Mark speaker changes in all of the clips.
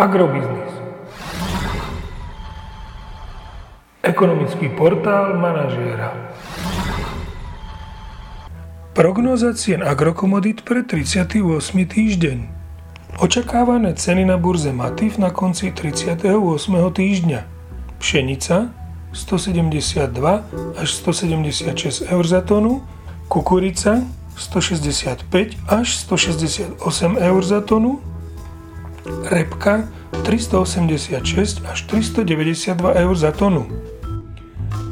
Speaker 1: Agrobiznis. Ekonomický portál manažéra. Prognóza cien agrokomodit pre 38. týždeň. Očakávané ceny na burze Matif na konci 38. týždňa. Pšenica 172 až 176 eur za tonu, kukurica 165 až 168 eur za tonu, repka 386 až 392 eur za tonu.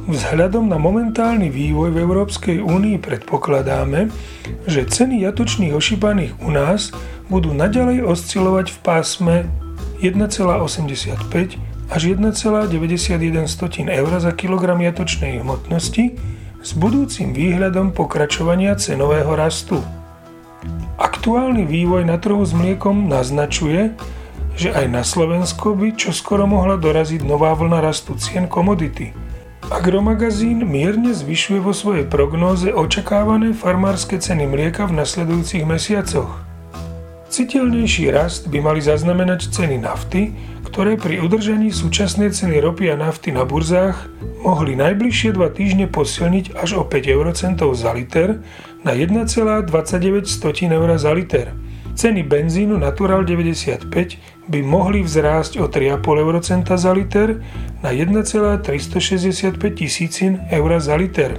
Speaker 1: Vzhľadom na momentálny vývoj v Európskej únii predpokladáme, že ceny jatočných ošípaných u nás budú naďalej oscilovať v pásme 1,85 až 1,91 eur za kilogram jatočnej hmotnosti s budúcim výhľadom pokračovania cenového rastu. Aktuálny vývoj na trhu s mliekom naznačuje, že aj na Slovensko by čoskoro mohla doraziť nová vlna rastu cien komodity – Agromagazín mierne zvyšuje vo svojej prognóze očakávané farmárske ceny mlieka v nasledujúcich mesiacoch. Citeľnejší rast by mali zaznamenať ceny nafty, ktoré pri udržaní súčasnej ceny ropy a nafty na burzách mohli najbližšie dva týždne posilniť až o 5 eurocentov za liter na 1,29 eur za liter. Ceny benzínu Natural 95 by mohli vzrásť o 3,5 eurocenta za liter na 1,365 tisícin eur za liter.